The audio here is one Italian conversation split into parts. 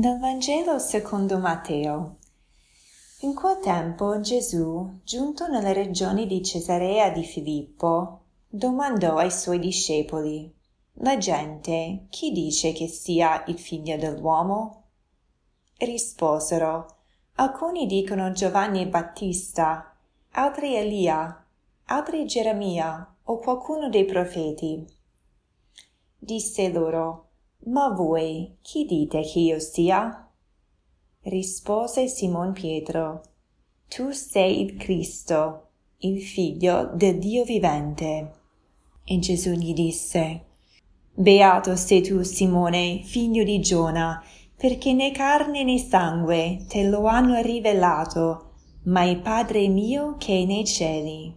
Dal Vangelo secondo Matteo. In quel tempo Gesù, giunto nelle regioni di Cesarea di Filippo, domandò ai suoi discepoli, La gente, chi dice che sia il figlio dell'uomo? Risposero, Alcuni dicono Giovanni Battista, altri Elia, altri Geremia o qualcuno dei profeti. Disse loro, ma voi chi dite che io sia? Rispose Simon Pietro, Tu sei il Cristo, il figlio del Dio vivente. E Gesù gli disse, Beato sei tu, Simone, figlio di Giona, perché né carne né sangue te lo hanno rivelato, ma il Padre mio che è nei cieli.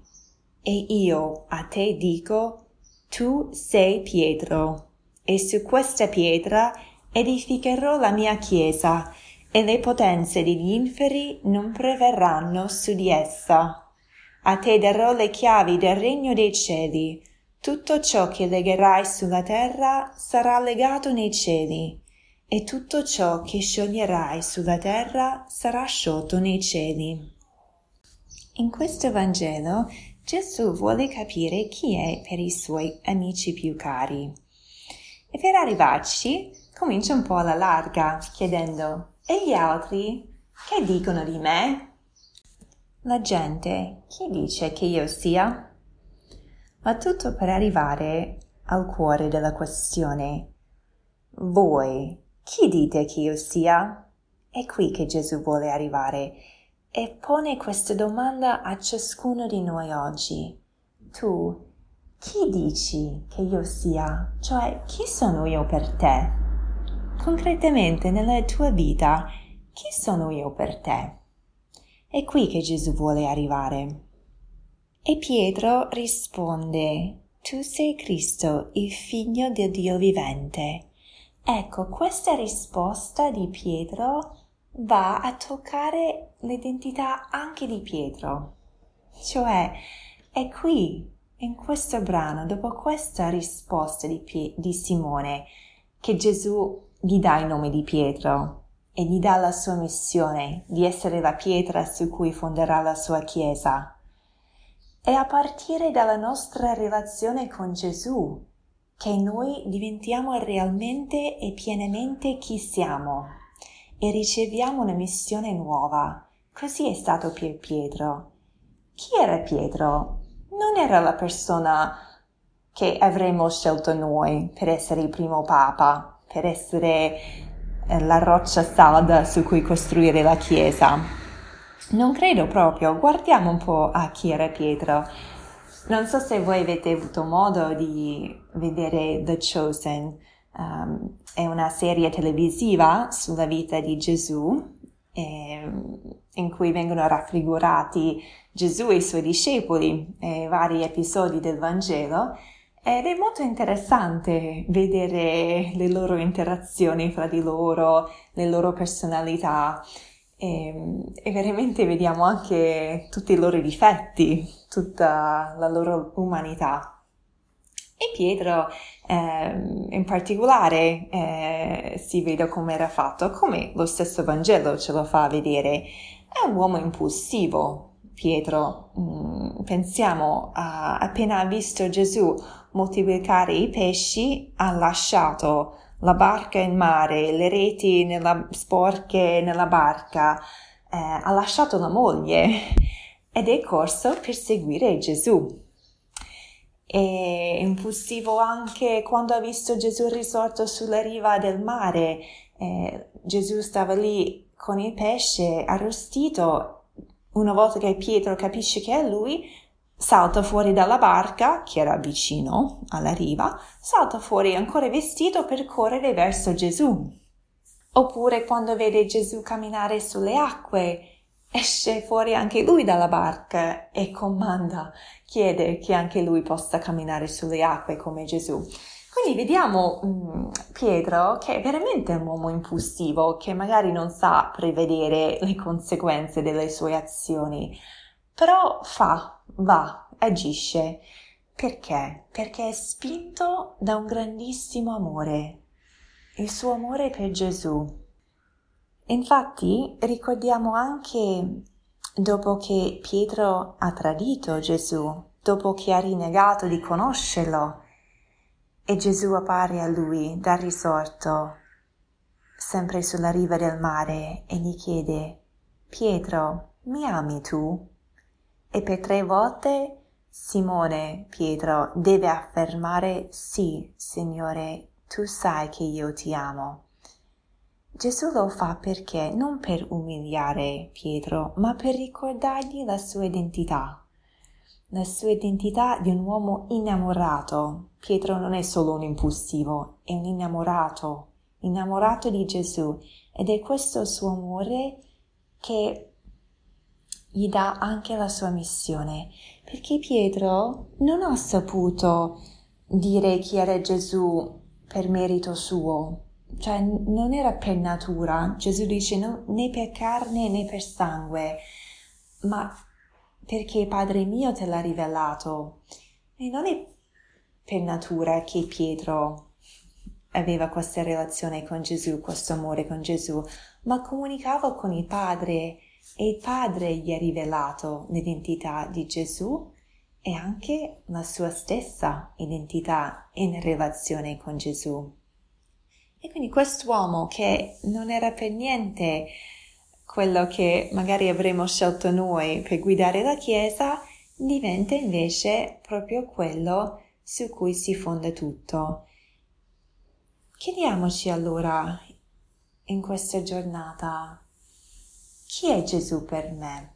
E io a te dico, tu sei Pietro e su questa pietra edificherò la mia chiesa, e le potenze degli inferi non preverranno su di essa. A te darò le chiavi del regno dei cieli. Tutto ciò che legherai sulla terra sarà legato nei cieli, e tutto ciò che scioglierai sulla terra sarà sciolto nei cieli. In questo Vangelo Gesù vuole capire chi è per i suoi amici più cari. E per arrivarci comincia un po' alla larga, chiedendo E gli altri? Che dicono di me? La gente, chi dice che io sia? Ma tutto per arrivare al cuore della questione. Voi, chi dite che io sia? È qui che Gesù vuole arrivare e pone questa domanda a ciascuno di noi oggi. Tu, chi dici che io sia? Cioè, chi sono io per te? Concretamente nella tua vita, chi sono io per te? È qui che Gesù vuole arrivare. E Pietro risponde, Tu sei Cristo, il figlio del Dio vivente. Ecco, questa risposta di Pietro va a toccare l'identità anche di Pietro. Cioè, è qui in questo brano, dopo questa risposta di, Pie- di Simone, che Gesù gli dà il nome di Pietro e gli dà la sua missione di essere la pietra su cui fonderà la sua Chiesa. È a partire dalla nostra relazione con Gesù che noi diventiamo realmente e pienamente chi siamo e riceviamo una missione nuova. Così è stato per Pietro. Chi era Pietro? Non era la persona che avremmo scelto noi per essere il primo papa, per essere eh, la roccia salda su cui costruire la chiesa. Non credo proprio, guardiamo un po' a chi era Pietro. Non so se voi avete avuto modo di vedere The Chosen, um, è una serie televisiva sulla vita di Gesù eh, in cui vengono raffigurati Gesù e i suoi discepoli e vari episodi del Vangelo ed è molto interessante vedere le loro interazioni fra di loro, le loro personalità e, e veramente vediamo anche tutti i loro difetti, tutta la loro umanità. E Pietro eh, in particolare eh, si vede come era fatto, come lo stesso Vangelo ce lo fa vedere. È un uomo impulsivo, Pietro. Mm, pensiamo, a, appena visto Gesù moltiplicare i pesci, ha lasciato la barca in mare, le reti nella, sporche nella barca, eh, ha lasciato la moglie ed è corso per seguire Gesù e impulsivo anche quando ha visto Gesù risorto sulla riva del mare. Eh, Gesù stava lì con il pesce arrostito. Una volta che Pietro capisce che è lui, salta fuori dalla barca, che era vicino alla riva, salta fuori ancora vestito per correre verso Gesù. Oppure quando vede Gesù camminare sulle acque, esce fuori anche lui dalla barca e comanda, chiede che anche lui possa camminare sulle acque come Gesù. Quindi vediamo um, Pietro che è veramente un uomo impulsivo, che magari non sa prevedere le conseguenze delle sue azioni, però fa, va, agisce. Perché? Perché è spinto da un grandissimo amore, il suo amore per Gesù. Infatti ricordiamo anche dopo che Pietro ha tradito Gesù, dopo che ha rinnegato di conoscerlo, e Gesù appare a lui dal risorto, sempre sulla riva del mare, e gli chiede, Pietro, mi ami tu? E per tre volte Simone Pietro deve affermare sì, Signore, tu sai che io ti amo. Gesù lo fa perché non per umiliare Pietro, ma per ricordargli la sua identità. La sua identità di un uomo innamorato. Pietro non è solo un impulsivo, è un innamorato, innamorato di Gesù ed è questo suo amore che gli dà anche la sua missione, perché Pietro non ha saputo dire chi era Gesù per merito suo, cioè non era per natura, Gesù dice no, né per carne né per sangue, ma perché Padre mio te l'ha rivelato. E non è per natura che Pietro aveva questa relazione con Gesù, questo amore con Gesù, ma comunicava con il Padre e il Padre gli ha rivelato l'identità di Gesù e anche la sua stessa identità in relazione con Gesù. E quindi quest'uomo che non era per niente quello che magari avremmo scelto noi per guidare la Chiesa, diventa invece proprio quello su cui si fonda tutto. Chiediamoci allora in questa giornata chi è Gesù per me?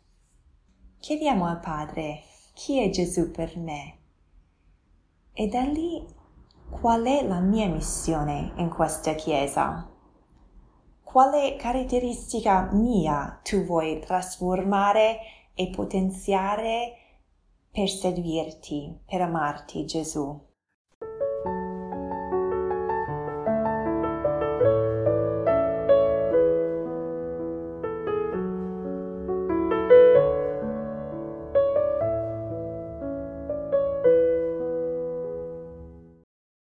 Chiediamo al Padre chi è Gesù per me? E da lì qual è la mia missione in questa Chiesa? Quale caratteristica mia tu vuoi trasformare e potenziare per servirti, per amarti Gesù?